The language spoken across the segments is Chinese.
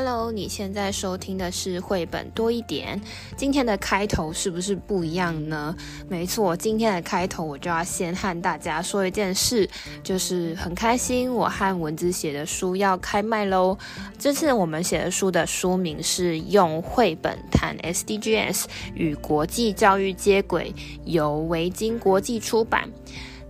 Hello，你现在收听的是绘本多一点。今天的开头是不是不一样呢？没错，今天的开头我就要先和大家说一件事，就是很开心，我和文字写的书要开卖喽。这次我们写的书的书名是《用绘本谈 SDGs 与国际教育接轨》，由维京国际出版。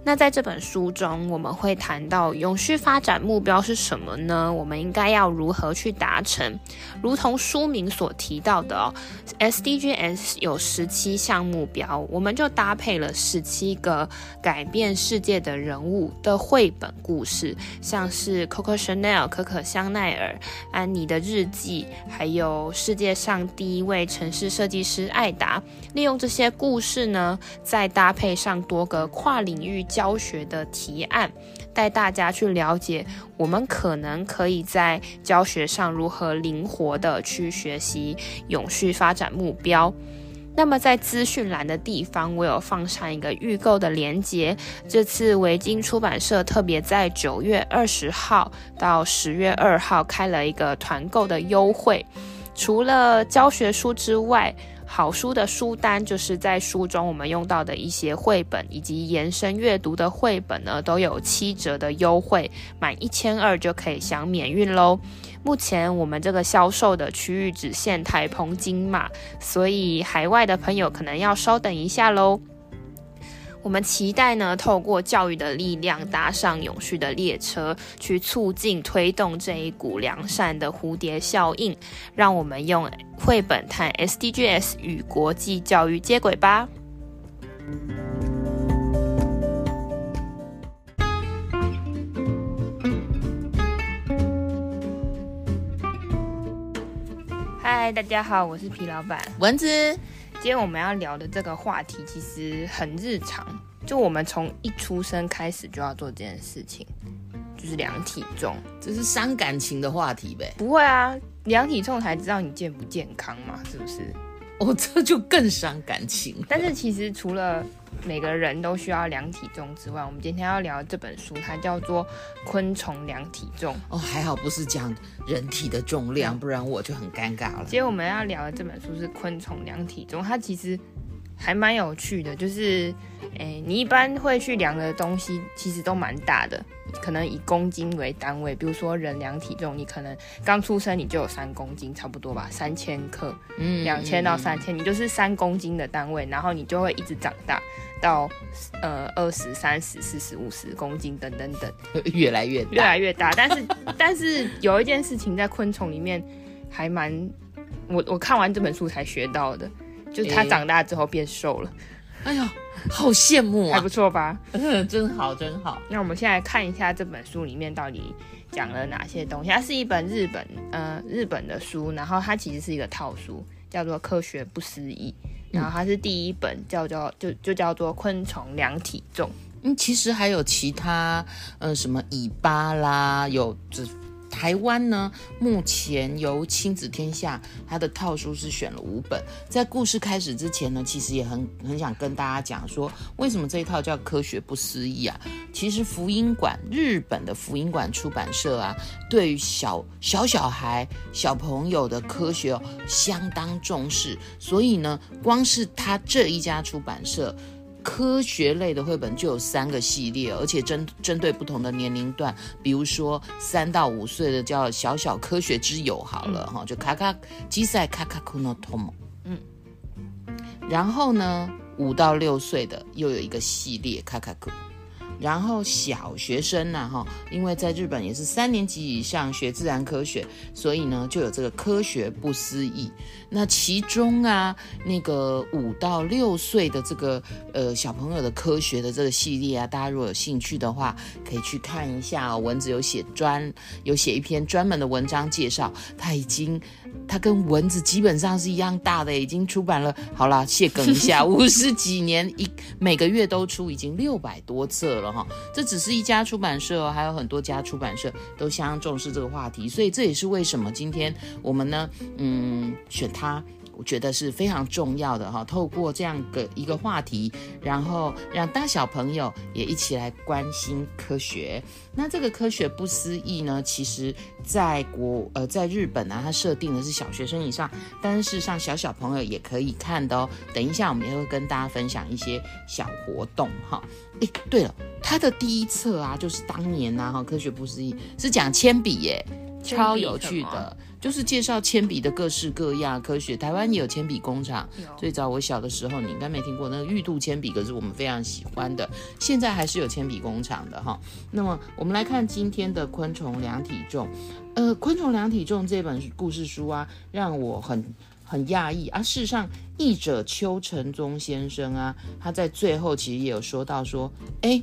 那在这本书中，我们会谈到永续发展目标是什么呢？我们应该要如何去达成？如同书名所提到的哦，SDGs 有十七项目标，我们就搭配了十七个改变世界的人物的绘本故事，像是 Coco Chanel 可可香奈儿、安妮的日记，还有世界上第一位城市设计师艾达。利用这些故事呢，再搭配上多个跨领域。教学的提案，带大家去了解，我们可能可以在教学上如何灵活的去学习永续发展目标。那么在资讯栏的地方，我有放上一个预购的链接。这次维京出版社特别在九月二十号到十月二号开了一个团购的优惠，除了教学书之外。好书的书单就是在书中我们用到的一些绘本以及延伸阅读的绘本呢，都有七折的优惠，满一千二就可以享免运喽。目前我们这个销售的区域只限台澎金马，所以海外的朋友可能要稍等一下喽。我们期待呢，透过教育的力量，搭上永续的列车，去促进推动这一股良善的蝴蝶效应。让我们用绘本谈 SDGs 与国际教育接轨吧。嗨，大家好，我是皮老板蚊子。今天我们要聊的这个话题其实很日常，就我们从一出生开始就要做这件事情，就是量体重，这是伤感情的话题呗？不会啊，量体重才知道你健不健康嘛，是不是？哦，这就更伤感情。但是其实除了每个人都需要量体重之外，我们今天要聊这本书，它叫做《昆虫量体重》。哦，还好不是讲人体的重量，不然我就很尴尬了。今天我们要聊的这本书是《昆虫量体重》，它其实还蛮有趣的，就是，诶，你一般会去量的东西，其实都蛮大的。可能以公斤为单位，比如说人量体重，你可能刚出生你就有三公斤，差不多吧，三千克，嗯，两千到三千，你就是三公斤的单位，然后你就会一直长大到呃二十、三十、四十、五十公斤等等等，越来越大，越来越大。但是但是有一件事情在昆虫里面还蛮，我我看完这本书才学到的，就是它长大之后变瘦了。哎呦。好羡慕啊，还不错吧？真好，真好。那我们现在看一下这本书里面到底讲了哪些东西。它是一本日本，呃，日本的书，然后它其实是一个套书，叫做《科学不思议》，然后它是第一本，叫做就就叫做《昆虫量体重》。嗯，其实还有其他，呃，什么尾巴啦，有这。台湾呢，目前由亲子天下它的套书是选了五本。在故事开始之前呢，其实也很很想跟大家讲说，为什么这一套叫科学不思议啊？其实福音馆日本的福音馆出版社啊，对于小小小孩小朋友的科学相当重视，所以呢，光是他这一家出版社。科学类的绘本就有三个系列，而且针针对不同的年龄段，比如说三到五岁的叫小小科学之友好了哈、嗯，就卡卡基赛卡卡库诺托姆，嗯，然后呢，五到六岁的又有一个系列卡卡库。然后小学生呢，哈，因为在日本也是三年级以上学自然科学，所以呢就有这个科学不思议。那其中啊，那个五到六岁的这个呃小朋友的科学的这个系列啊，大家如果有兴趣的话，可以去看一下哦。蚊子有写专有写一篇专门的文章介绍，他已经他跟蚊子基本上是一样大的，已经出版了。好啦，谢梗一下，五十几年一每个月都出，已经六百多册了。哈，这只是一家出版社哦，还有很多家出版社都相当重视这个话题，所以这也是为什么今天我们呢，嗯，选它我觉得是非常重要的哈。透过这样的一个话题，然后让大小朋友也一起来关心科学。那这个科学不思议呢，其实在国呃在日本啊，它设定的是小学生以上，但是事实上小小朋友也可以看的哦。等一下我们也会跟大家分享一些小活动哈。诶，对了，它的第一册啊，就是当年呐哈，科学不思议是讲铅笔耶。超有趣的，就是介绍铅笔的各式各样科学。台湾也有铅笔工厂，最早我小的时候，你应该没听过那个玉兔铅笔，可是我们非常喜欢的。现在还是有铅笔工厂的哈。那么我们来看今天的昆虫量体重。呃，昆虫量体重这本故事书啊，让我很很讶异啊。事实上，译者邱承宗先生啊，他在最后其实也有说到说，哎。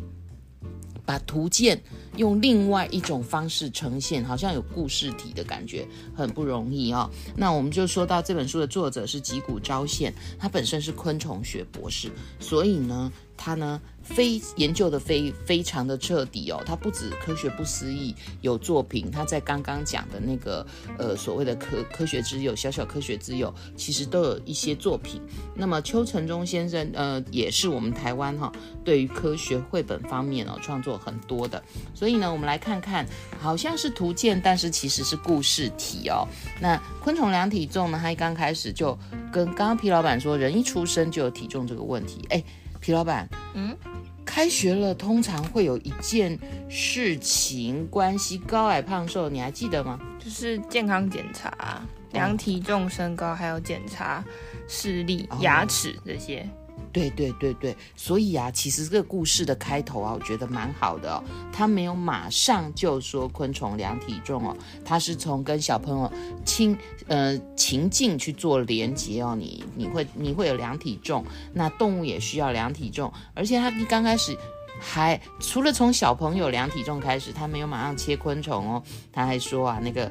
把图鉴用另外一种方式呈现，好像有故事体的感觉，很不容易哦。那我们就说到这本书的作者是吉谷昭宪，他本身是昆虫学博士，所以呢，他呢。非研究的非非常的彻底哦，他不止科学不思议有作品，他在刚刚讲的那个呃所谓的科科学之友小小科学之友，其实都有一些作品。那么邱成忠先生呃也是我们台湾哈、对于科学绘本方面哦创作很多的，所以呢我们来看看，好像是图鉴，但是其实是故事体哦。那昆虫量体重呢，他一刚开始就跟刚刚皮老板说，人一出生就有体重这个问题，哎，皮老板，嗯。开学了，通常会有一件事情关系高矮胖瘦，你还记得吗？就是健康检查、量体重、身高，还有检查视力、牙齿这些。对对对对，所以啊，其实这个故事的开头啊，我觉得蛮好的。他没有马上就说昆虫量体重哦，他是从跟小朋友亲呃情境去做连接哦。你你会你会有量体重，那动物也需要量体重，而且他刚开始还除了从小朋友量体重开始，他没有马上切昆虫哦，他还说啊那个。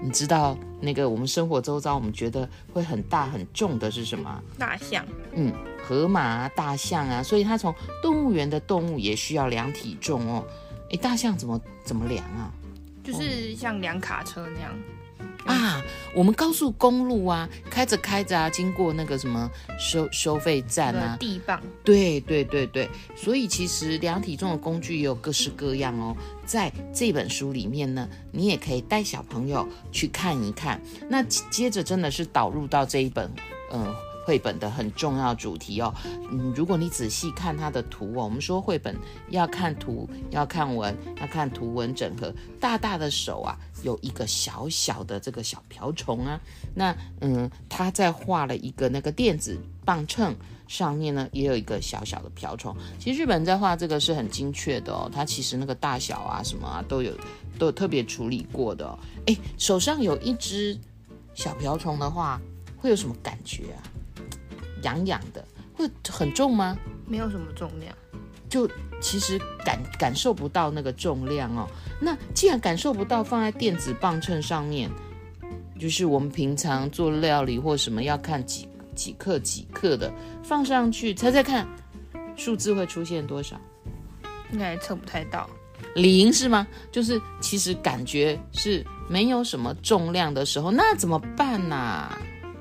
你知道那个我们生活周遭，我们觉得会很大很重的是什么？大象。嗯，河马啊，大象啊，所以它从动物园的动物也需要量体重哦。诶，大象怎么怎么量啊？就是像量卡车那样。啊，我们高速公路啊，开着开着啊，经过那个什么收收费站啊，地磅，对对对对，所以其实量体重的工具也有各式各样哦。在这本书里面呢，你也可以带小朋友去看一看。那接着真的是导入到这一本，嗯、呃。绘本的很重要主题哦，嗯，如果你仔细看它的图哦，我们说绘本要看图，要看文，要看图文整合。大大的手啊，有一个小小的这个小瓢虫啊，那嗯，他在画了一个那个电子磅秤，上面呢也有一个小小的瓢虫。其实日本在画这个是很精确的哦，它其实那个大小啊什么啊都有都有特别处理过的哦。哎，手上有一只小瓢虫的话，会有什么感觉啊？痒痒的，会很重吗？没有什么重量，就其实感感受不到那个重量哦。那既然感受不到，放在电子磅秤上面，就是我们平常做料理或什么要看几几克几克的，放上去猜猜看，数字会出现多少？应该测不太到，零是吗？就是其实感觉是没有什么重量的时候，那怎么办呢、啊？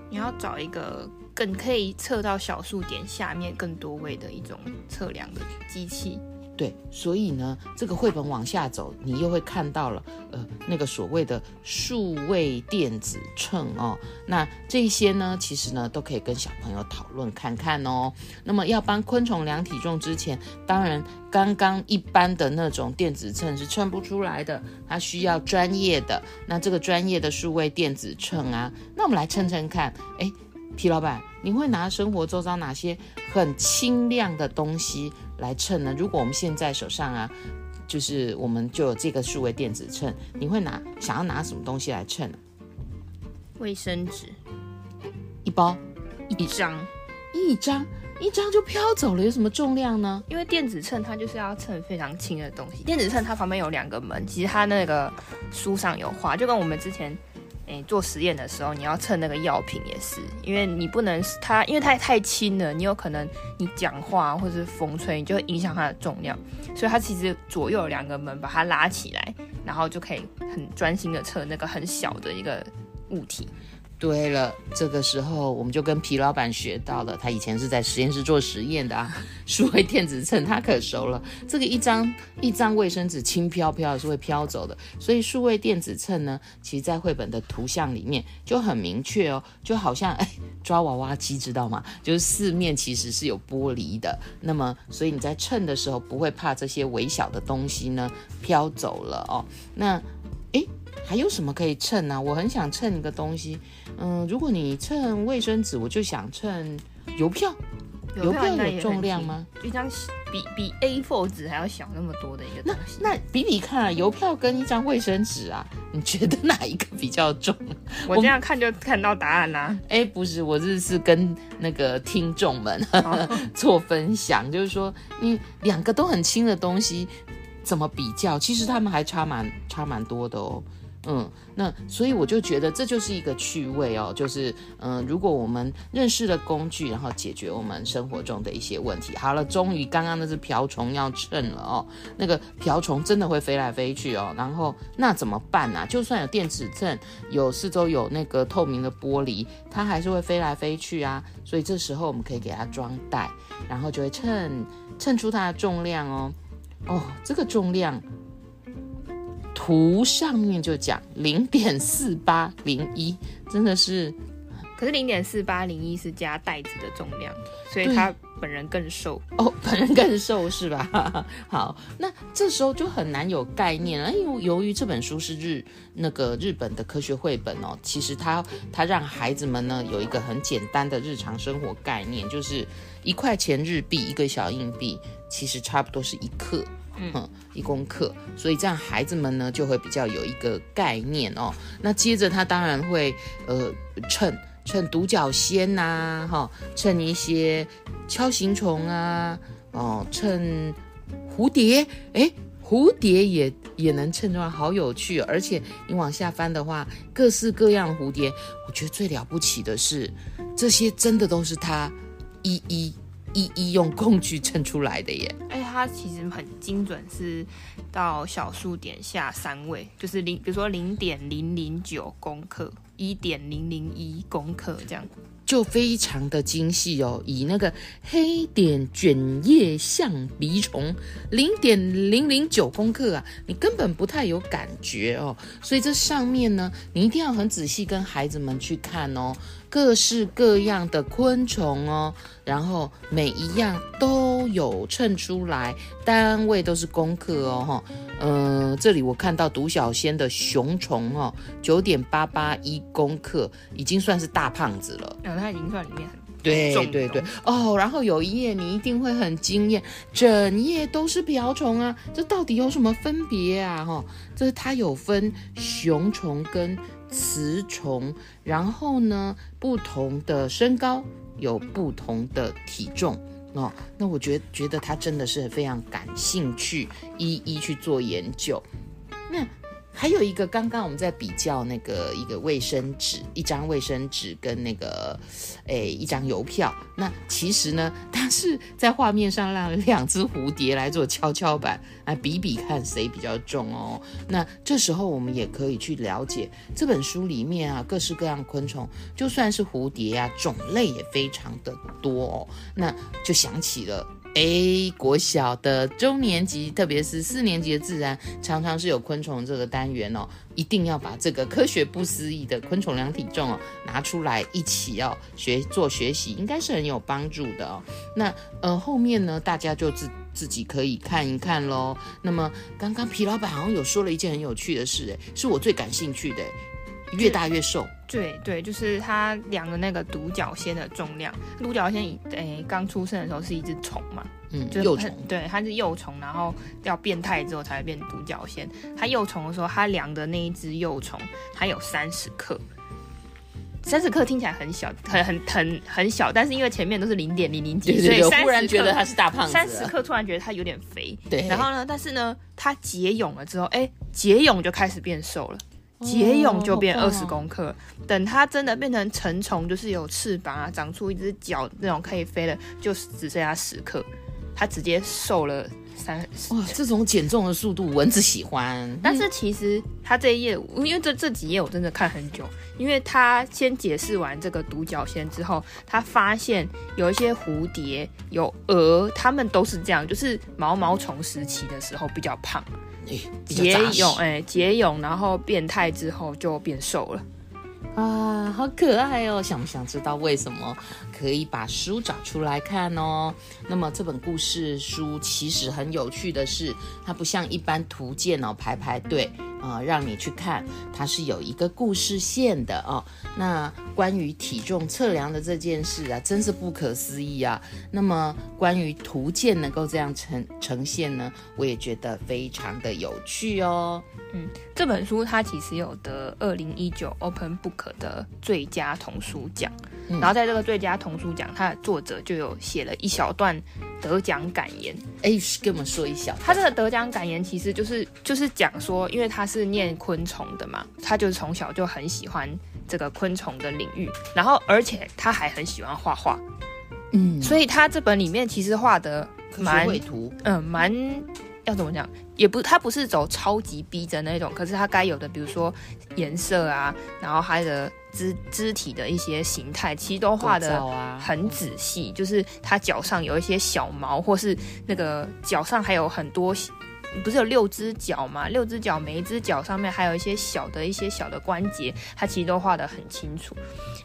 你要找一个。更可以测到小数点下面更多位的一种测量的机器。对，所以呢，这个绘本往下走，你又会看到了，呃，那个所谓的数位电子秤哦。那这些呢，其实呢，都可以跟小朋友讨论看看哦。那么要帮昆虫量体重之前，当然刚刚一般的那种电子秤是称不出来的，它需要专业的。那这个专业的数位电子秤啊，那我们来称称看，哎。皮老板，你会拿生活周遭哪些很轻量的东西来称呢？如果我们现在手上啊，就是我们就有这个数位电子秤，你会拿想要拿什么东西来称？卫生纸，一包，一张，一张，一张就飘走了，有什么重量呢？因为电子秤它就是要称非常轻的东西。电子秤它旁边有两个门，其实它那个书上有画，就跟我们之前。诶，做实验的时候，你要称那个药品也是，因为你不能它，因为它太轻了，你有可能你讲话或者是风吹，你就会影响它的重量，所以它其实左右两个门把它拉起来，然后就可以很专心的测那个很小的一个物体。对了，这个时候我们就跟皮老板学到了，他以前是在实验室做实验的啊。数位电子秤他可熟了，这个一张一张卫生纸轻飘飘的是会飘走的，所以数位电子秤呢，其实在绘本的图像里面就很明确哦，就好像哎抓娃娃机知道吗？就是四面其实是有玻璃的，那么所以你在称的时候不会怕这些微小的东西呢飘走了哦。那。还有什么可以称呢、啊？我很想称一个东西，嗯，如果你称卫生纸，我就想称邮票。邮票有重量吗？一张比比 A4 纸还要小那么多的一个东西。那那比比看啊，邮票跟一张卫生纸啊，你觉得哪一个比较重？我这样看就看到答案啦、啊。哎，不是，我这是跟那个听众们 做分享，就是说你两个都很轻的东西怎么比较？其实他们还差蛮差蛮多的哦。嗯，那所以我就觉得这就是一个趣味哦，就是嗯，如果我们认识了工具，然后解决我们生活中的一些问题。好了，终于刚刚那只瓢虫要称了哦，那个瓢虫真的会飞来飞去哦，然后那怎么办呢？就算有电子秤，有四周有那个透明的玻璃，它还是会飞来飞去啊。所以这时候我们可以给它装袋，然后就会称称出它的重量哦。哦，这个重量。图上面就讲零点四八零一，真的是，可是零点四八零一是加袋子的重量，所以他本人更瘦哦，本人更瘦是吧？好，那这时候就很难有概念了，因为由于这本书是日那个日本的科学绘本哦，其实它它让孩子们呢有一个很简单的日常生活概念，就是一块钱日币一个小硬币，其实差不多是一克。嗯，一公克，所以这样孩子们呢就会比较有一个概念哦。那接着他当然会呃称称独角仙呐、啊，哈、哦，称一些锹形虫啊，哦，称蝴蝶，诶，蝴蝶也也能称出来，好有趣、哦。而且你往下翻的话，各式各样的蝴蝶，我觉得最了不起的是，这些真的都是他一一。一一用工具称出来的耶，哎，它其实很精准，是到小数点下三位，就是零，比如说零点零零九公克，一点零零一公克这样。就非常的精细哦，以那个黑点卷叶象鼻虫零点零零九公克啊，你根本不太有感觉哦，所以这上面呢，你一定要很仔细跟孩子们去看哦，各式各样的昆虫哦，然后每一样都有称出来，单位都是公克哦，哈，嗯，这里我看到独小仙的雄虫哦，九点八八一公克，已经算是大胖子了。它已经算里面很对对对哦，然后有一页你一定会很惊艳，整页都是瓢虫啊，这到底有什么分别啊？哈、哦，这它有分雄虫跟雌虫，然后呢，不同的身高有不同的体重哦。那我觉觉得他真的是非常感兴趣，一一去做研究。那。还有一个，刚刚我们在比较那个一个卫生纸，一张卫生纸跟那个，诶，一张邮票。那其实呢，它是在画面上让两只蝴蝶来做跷跷板，来比比看谁比较重哦。那这时候我们也可以去了解这本书里面啊，各式各样昆虫，就算是蝴蝶啊，种类也非常的多哦。那就想起了。哎，国小的中年级，特别是四年级的自然，常常是有昆虫这个单元哦，一定要把这个科学不思议的昆虫量体重哦拿出来一起要学做学习，应该是很有帮助的哦。那呃后面呢，大家就自自己可以看一看喽。那么刚刚皮老板好像有说了一件很有趣的事，哎，是我最感兴趣的，越大越瘦。对对，就是它量的那个独角仙的重量。独角仙诶，刚出生的时候是一只虫嘛，嗯，幼虫。对，它是幼虫，然后要变态之后才会变独角仙。它幼虫的时候，它量的那一只幼虫，它有三十克。三十克听起来很小，很很很很小，但是因为前面都是零点零零几，对对对，所以突然觉得它是大胖子。三十克突然觉得它有点肥。对。然后呢，但是呢，它结蛹了之后，哎，结蛹就开始变瘦了。结蛹就变二十公克，哦哦，等它真的变成成虫，就是有翅膀啊，长出一只脚那种可以飞的，就只剩下十克。它直接瘦了三哇，这种减重的速度蚊子喜欢。但是其实它这一页，因为这这几页我真的看很久，因为它先解释完这个独角仙之后，他发现有一些蝴蝶、有蛾，它们都是这样，就是毛毛虫时期的时候比较胖，结蛹哎节泳，然后变态之后就变瘦了。啊，好可爱哦！想不想知道为什么？可以把书找出来看哦。那么这本故事书其实很有趣的是，它不像一般图鉴哦，排排队啊，让你去看，它是有一个故事线的哦。那关于体重测量的这件事啊，真是不可思议啊。那么关于图鉴能够这样呈呈现呢，我也觉得非常的有趣哦。嗯，这本书它其实有得二零一九 Open Book 的最佳童书奖，嗯、然后在这个最佳童书奖，它的作者就有写了一小段得奖感言。哎，跟我们说一下，他这个得奖感言其实就是就是讲说，因为他是念昆虫的嘛，他就从小就很喜欢这个昆虫的领域，然后而且他还很喜欢画画，嗯，所以他这本里面其实画的蛮嗯，蛮。要怎么讲？也不，它不是走超级逼真那种，可是它该有的，比如说颜色啊，然后它的肢肢体的一些形态，其实都画的很仔细。就是它脚上有一些小毛，或是那个脚上还有很多。不是有六只脚吗？六只脚，每一只脚上面还有一些小的一些小的关节，它其实都画得很清楚。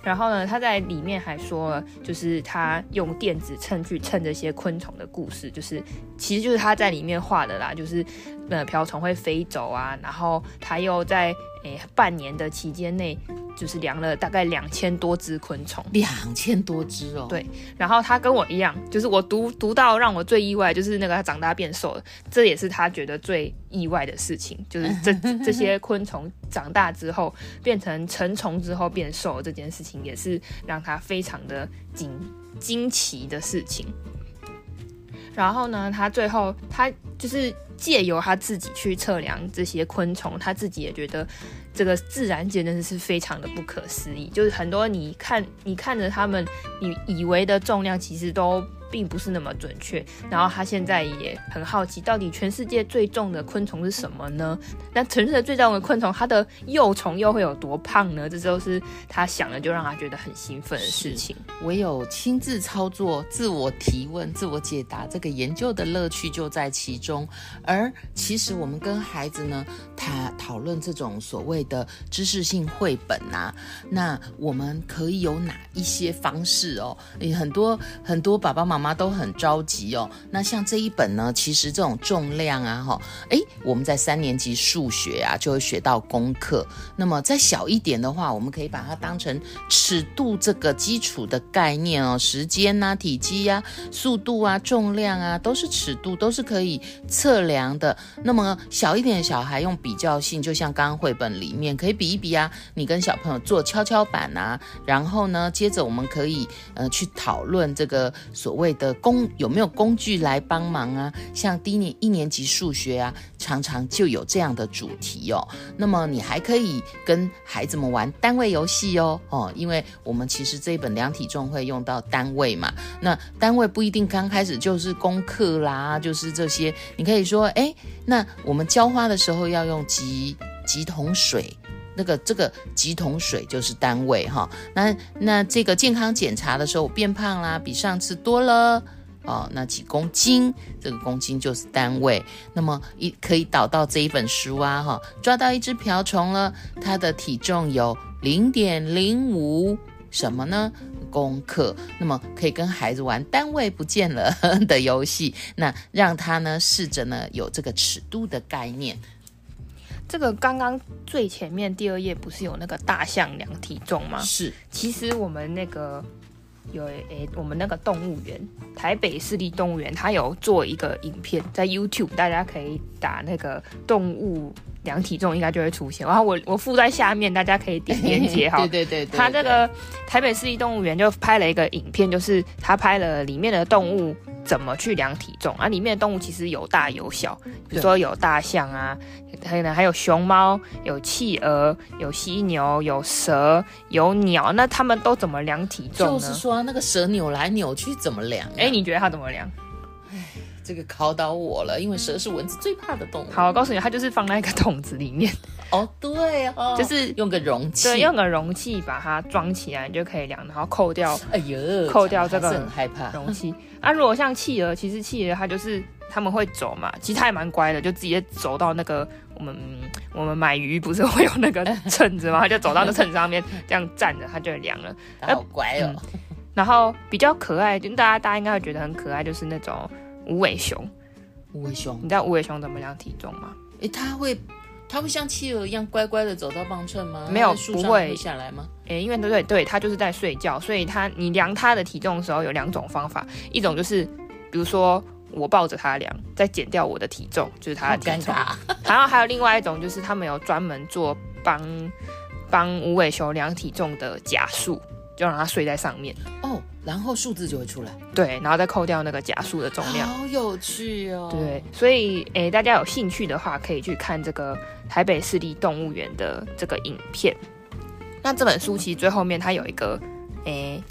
然后呢，他在里面还说了，就是他用电子秤去称这些昆虫的故事，就是其实就是他在里面画的啦，就是呃瓢虫会飞走啊，然后他又在。诶，半年的期间内，就是量了大概两千多只昆虫，两千多只哦。对，然后他跟我一样，就是我读读到让我最意外，就是那个他长大变瘦了，这也是他觉得最意外的事情，就是这 这些昆虫长大之后变成成虫之后变瘦这件事情，也是让他非常的惊惊奇的事情。然后呢，他最后他就是借由他自己去测量这些昆虫，他自己也觉得这个自然界真的是非常的不可思议。就是很多你看你看着他们，你以为的重量其实都。并不是那么准确，然后他现在也很好奇，到底全世界最重的昆虫是什么呢？那全世界最重的昆虫，它的幼虫又会有多胖呢？这都是他想了就让他觉得很兴奋的事情。唯有亲自操作、自我提问、自我解答，这个研究的乐趣就在其中。而其实我们跟孩子呢，他讨论这种所谓的知识性绘本啊，那我们可以有哪一些方式哦？很多很多爸爸妈妈。都很着急哦。那像这一本呢，其实这种重量啊，哈，哎，我们在三年级数学啊就会学到功课。那么再小一点的话，我们可以把它当成尺度这个基础的概念哦。时间呐、体积呀、速度啊、重量啊，都是尺度，都是可以测量的。那么小一点的小孩用比较性，就像刚刚绘本里面可以比一比啊。你跟小朋友做跷跷板啊，然后呢，接着我们可以呃去讨论这个所谓。的工有没有工具来帮忙啊？像低年一年级数学啊，常常就有这样的主题哦。那么你还可以跟孩子们玩单位游戏哦哦，因为我们其实这一本量体重会用到单位嘛。那单位不一定刚开始就是功课啦，就是这些。你可以说，哎，那我们浇花的时候要用几几桶水。那个这个几桶水就是单位哈，那那这个健康检查的时候我变胖啦，比上次多了哦，那几公斤，这个公斤就是单位。那么一可以导到这一本书啊哈，抓到一只瓢虫了，它的体重有零点零五什么呢？公克。那么可以跟孩子玩单位不见了 的游戏，那让他呢试着呢有这个尺度的概念。这个刚刚最前面第二页不是有那个大象量体重吗？是，其实我们那个有诶，我们那个动物园，台北市立动物园，它有做一个影片在 YouTube，大家可以打那个动物量体重，应该就会出现。然后我我附在下面，大家可以点 链接哈。对对对，对，它这个台北市立动物园就拍了一个影片，就是他拍了里面的动物。怎么去量体重啊？里面的动物其实有大有小，比如说有大象啊，还有呢，还有熊猫，有企鹅，有犀牛，有蛇，有鸟。那他们都怎么量体重呢？就是说那个蛇扭来扭去怎么量？哎，你觉得它怎么量？这个考倒我了，因为蛇是蚊子最怕的动物。好，我告诉你，它就是放在一个桶子里面。哦，对哦，就是用个容器，对，用个容器把它装起来，你就可以量，然后扣掉。哎呦，扣掉这个很害怕容器。啊，如果像企鹅，其实企鹅它就是他们会走嘛，其实它也蛮乖的，就直接走到那个我们我们买鱼不是会有那个秤子吗？它就走到那秤子上面 这样站着，它就量了。好乖哦。嗯然后比较可爱，就大家大家应该会觉得很可爱，就是那种无尾熊。无尾熊，你知道无尾熊怎么量体重吗？诶，它会，它会像企鹅一样乖乖的走到磅秤吗？没有，不会，下来吗？诶，因为对对对，它就是在睡觉，所以它你量它的体重的时候有两种方法，一种就是比如说我抱着它量，再减掉我的体重，就是它的体重。然后还有另外一种就是他们有专门做帮帮无尾熊量体重的假数。就让它睡在上面哦，然后数字就会出来。对，然后再扣掉那个假数的重量。好有趣哦。对，所以诶，大家有兴趣的话，可以去看这个台北市立动物园的这个影片。那这本书其实最后面它有一个诶，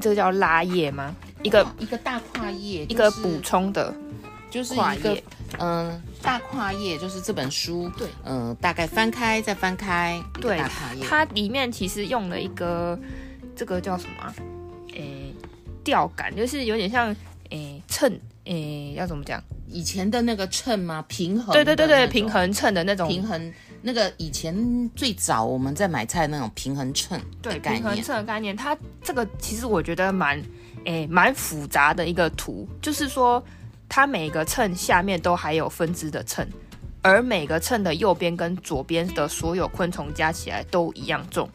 这个叫拉页吗？一个一个大跨页，一个补充的，就是一个嗯大跨页，就是这本书。对，嗯，大概翻开再翻开。对，它里面其实用了一个。这个叫什么？诶，吊杆就是有点像诶秤，诶要怎么讲？以前的那个秤吗？平衡？对对对对，平衡秤的那种平衡。那个以前最早我们在买菜那种平衡秤，对，平衡秤的概念。它这个其实我觉得蛮诶蛮复杂的一个图，就是说它每个秤下面都还有分支的秤，而每个秤的右边跟左边的所有昆虫加起来都一样重。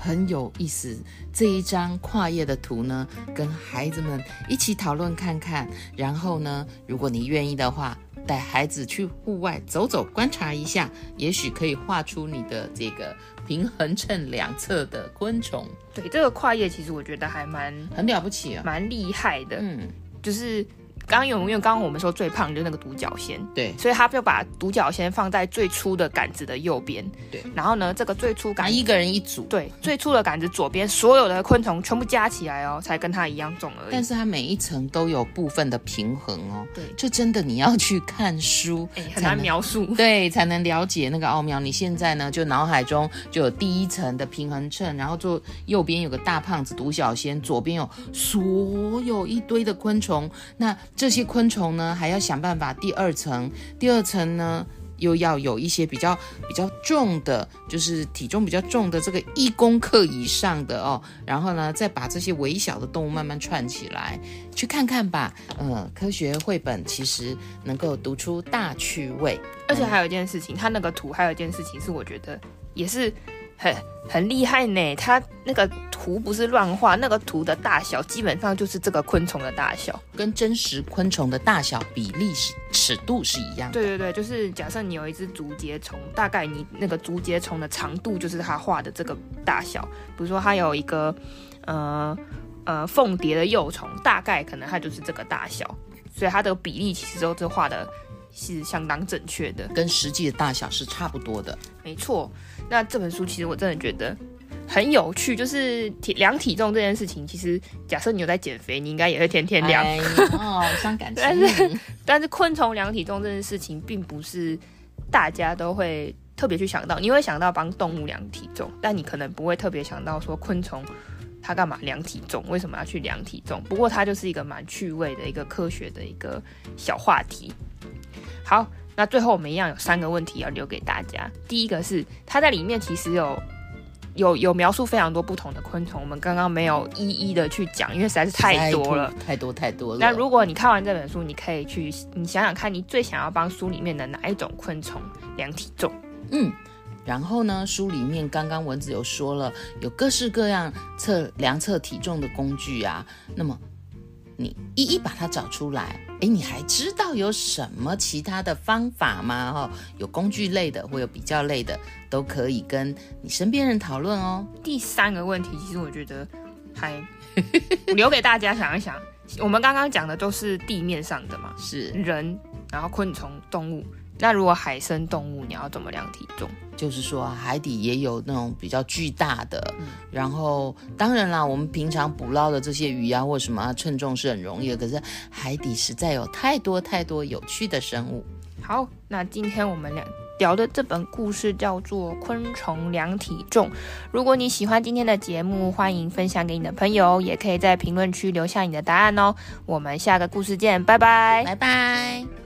很有意思，这一张跨页的图呢，跟孩子们一起讨论看看。然后呢，如果你愿意的话，带孩子去户外走走，观察一下，也许可以画出你的这个平衡秤两侧的昆虫。对，这个跨页其实我觉得还蛮很了不起啊，蛮厉害的。嗯，就是。刚刚有，因为刚刚我们说最胖就是那个独角仙，对，所以他就把独角仙放在最粗的杆子的右边，对，然后呢，这个最粗杆，一个人一组，对，最粗的杆子左边，所有的昆虫全部加起来哦，才跟它一样重而已。但是它每一层都有部分的平衡哦，对，这真的你要去看书，哎，很难描述，对，才能了解那个奥妙。你现在呢，就脑海中就有第一层的平衡秤，然后就右边有个大胖子独角仙，左边有所有一堆的昆虫，那这些昆虫呢？还要想办法。第二层，第二层呢，又要有一些比较比较重的，就是体重比较重的这个一公克以上的哦。然后呢，再把这些微小的动物慢慢串起来，去看看吧。呃，科学绘本其实能够读出大趣味。而且还有一件事情，它那个图还有一件事情是我觉得也是。很很厉害呢，它那个图不是乱画，那个图的大小基本上就是这个昆虫的大小，跟真实昆虫的大小比例是尺度是一样的。对对对，就是假设你有一只竹节虫，大概你那个竹节虫的长度就是它画的这个大小。比如说它有一个呃呃凤蝶的幼虫，大概可能它就是这个大小，所以它的比例其实都是画的是相当正确的，跟实际的大小是差不多的。没错。那这本书其实我真的觉得很有趣，就是体量体重这件事情，其实假设你有在减肥，你应该也会天天量。哦，伤感情。但是但是昆虫量体重这件事情，并不是大家都会特别去想到。你会想到帮动物量体重，但你可能不会特别想到说昆虫它干嘛量体重？为什么要去量体重？不过它就是一个蛮趣味的一个科学的一个小话题。好。那最后我们一样有三个问题要留给大家。第一个是它在里面其实有有有描述非常多不同的昆虫，我们刚刚没有一一的去讲，因为实在是太多了，太多太多了。那如果你看完这本书，你可以去你想想看，你最想要帮书里面的哪一种昆虫量体重？嗯，然后呢，书里面刚刚文子有说了，有各式各样测量测体重的工具啊，那么。你一一把它找出来，诶，你还知道有什么其他的方法吗？哈，有工具类的，或有比较类的，都可以跟你身边人讨论哦。第三个问题，其实我觉得还 留给大家想一想。我们刚刚讲的都是地面上的嘛，是人，然后昆虫、动物。那如果海生动物，你要怎么量体重？就是说海底也有那种比较巨大的，嗯、然后当然啦，我们平常捕捞的这些鱼啊或什么啊，称重是很容易的。可是海底实在有太多太多有趣的生物。好，那今天我们俩聊的这本故事叫做《昆虫量体重》。如果你喜欢今天的节目，欢迎分享给你的朋友，也可以在评论区留下你的答案哦。我们下个故事见，拜拜，拜拜。